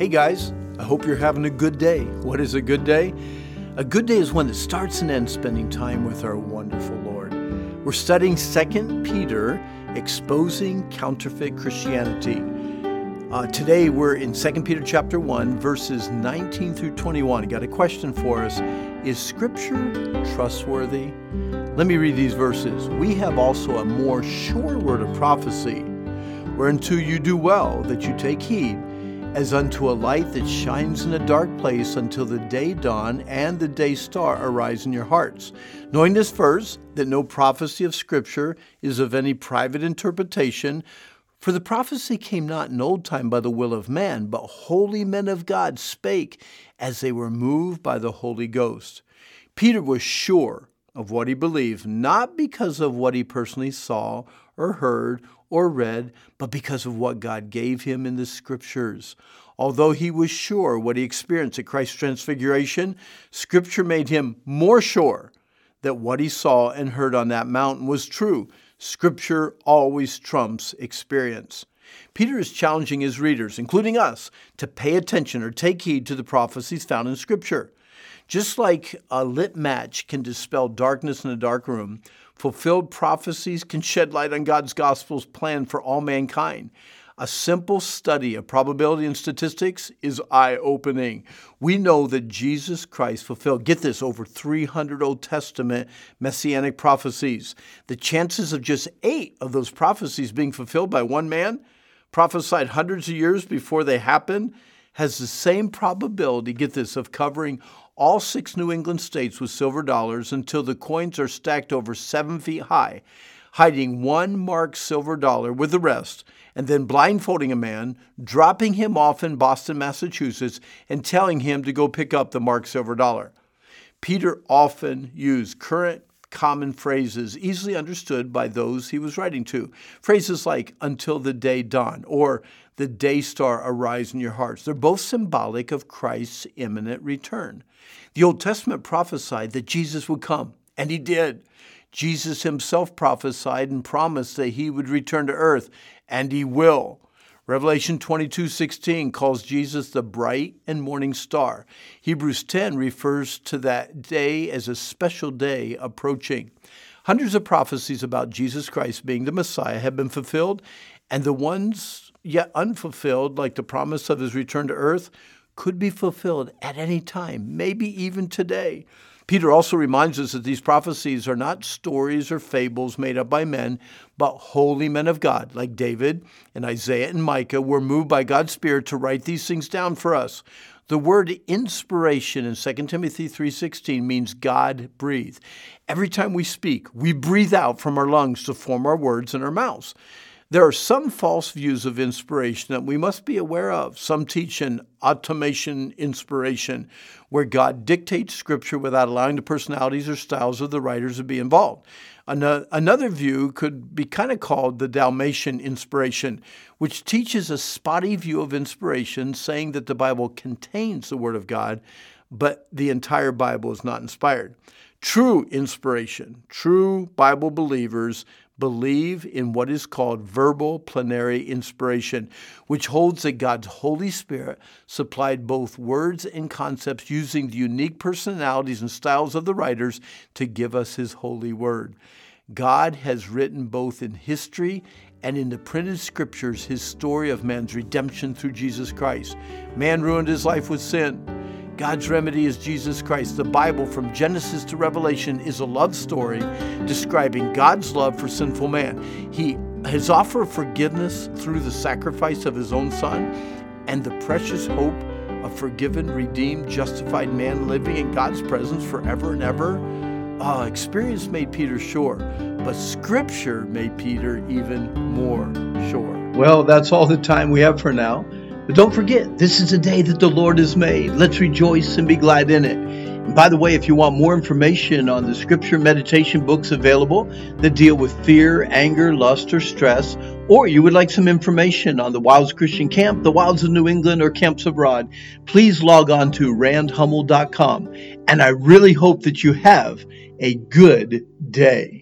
Hey guys, I hope you're having a good day. What is a good day? A good day is one that starts and ends spending time with our wonderful Lord. We're studying 2 Peter, exposing counterfeit Christianity. Uh, today we're in 2 Peter chapter 1, verses 19 through 21. I got a question for us. Is Scripture trustworthy? Let me read these verses. We have also a more sure word of prophecy, whereunto you do well that you take heed as unto a light that shines in a dark place until the day dawn and the day star arise in your hearts. Knowing this first, that no prophecy of Scripture is of any private interpretation, for the prophecy came not in old time by the will of man, but holy men of God spake as they were moved by the Holy Ghost. Peter was sure of what he believed, not because of what he personally saw or heard or read, but because of what God gave him in the scriptures. Although he was sure what he experienced at Christ's transfiguration, scripture made him more sure that what he saw and heard on that mountain was true. Scripture always trumps experience. Peter is challenging his readers, including us, to pay attention or take heed to the prophecies found in Scripture. Just like a lit match can dispel darkness in a dark room, fulfilled prophecies can shed light on God's gospel's plan for all mankind. A simple study of probability and statistics is eye opening. We know that Jesus Christ fulfilled, get this, over 300 Old Testament messianic prophecies. The chances of just eight of those prophecies being fulfilled by one man, prophesied hundreds of years before they happened, has the same probability, get this, of covering all six New England states with silver dollars until the coins are stacked over seven feet high, hiding one marked silver dollar with the rest, and then blindfolding a man, dropping him off in Boston, Massachusetts, and telling him to go pick up the marked silver dollar. Peter often used current common phrases easily understood by those he was writing to. Phrases like until the day dawn or the day star arise in your hearts. They're both symbolic of Christ's imminent return. The Old Testament prophesied that Jesus would come, and he did. Jesus himself prophesied and promised that he would return to earth, and he will. Revelation 22:16 calls Jesus the bright and morning star. Hebrews 10 refers to that day as a special day approaching. Hundreds of prophecies about Jesus Christ being the Messiah have been fulfilled, and the ones yet unfulfilled, like the promise of his return to earth, could be fulfilled at any time, maybe even today. Peter also reminds us that these prophecies are not stories or fables made up by men, but holy men of God, like David and Isaiah and Micah, were moved by God's Spirit to write these things down for us. The word inspiration in 2 Timothy 3:16 means God breathe. Every time we speak, we breathe out from our lungs to form our words in our mouths. There are some false views of inspiration that we must be aware of. Some teach an automation inspiration, where God dictates scripture without allowing the personalities or styles of the writers to be involved. Another view could be kind of called the Dalmatian inspiration, which teaches a spotty view of inspiration, saying that the Bible contains the Word of God, but the entire Bible is not inspired. True inspiration, true Bible believers believe in what is called verbal plenary inspiration, which holds that God's Holy Spirit supplied both words and concepts using the unique personalities and styles of the writers to give us His holy word. God has written both in history and in the printed scriptures his story of man's redemption through Jesus Christ. Man ruined his life with sin. God's remedy is Jesus Christ. The Bible, from Genesis to Revelation, is a love story describing God's love for sinful man. He, his offer of forgiveness through the sacrifice of his own Son and the precious hope of forgiven, redeemed, justified man living in God's presence forever and ever. Uh, experience made Peter sure, but Scripture made Peter even more sure. Well, that's all the time we have for now. But don't forget, this is a day that the Lord has made. Let's rejoice and be glad in it. And by the way, if you want more information on the scripture meditation books available that deal with fear, anger, lust, or stress, or you would like some information on the Wilds Christian Camp, the Wilds of New England, or camps abroad, please log on to randhummel.com. And I really hope that you have a good day.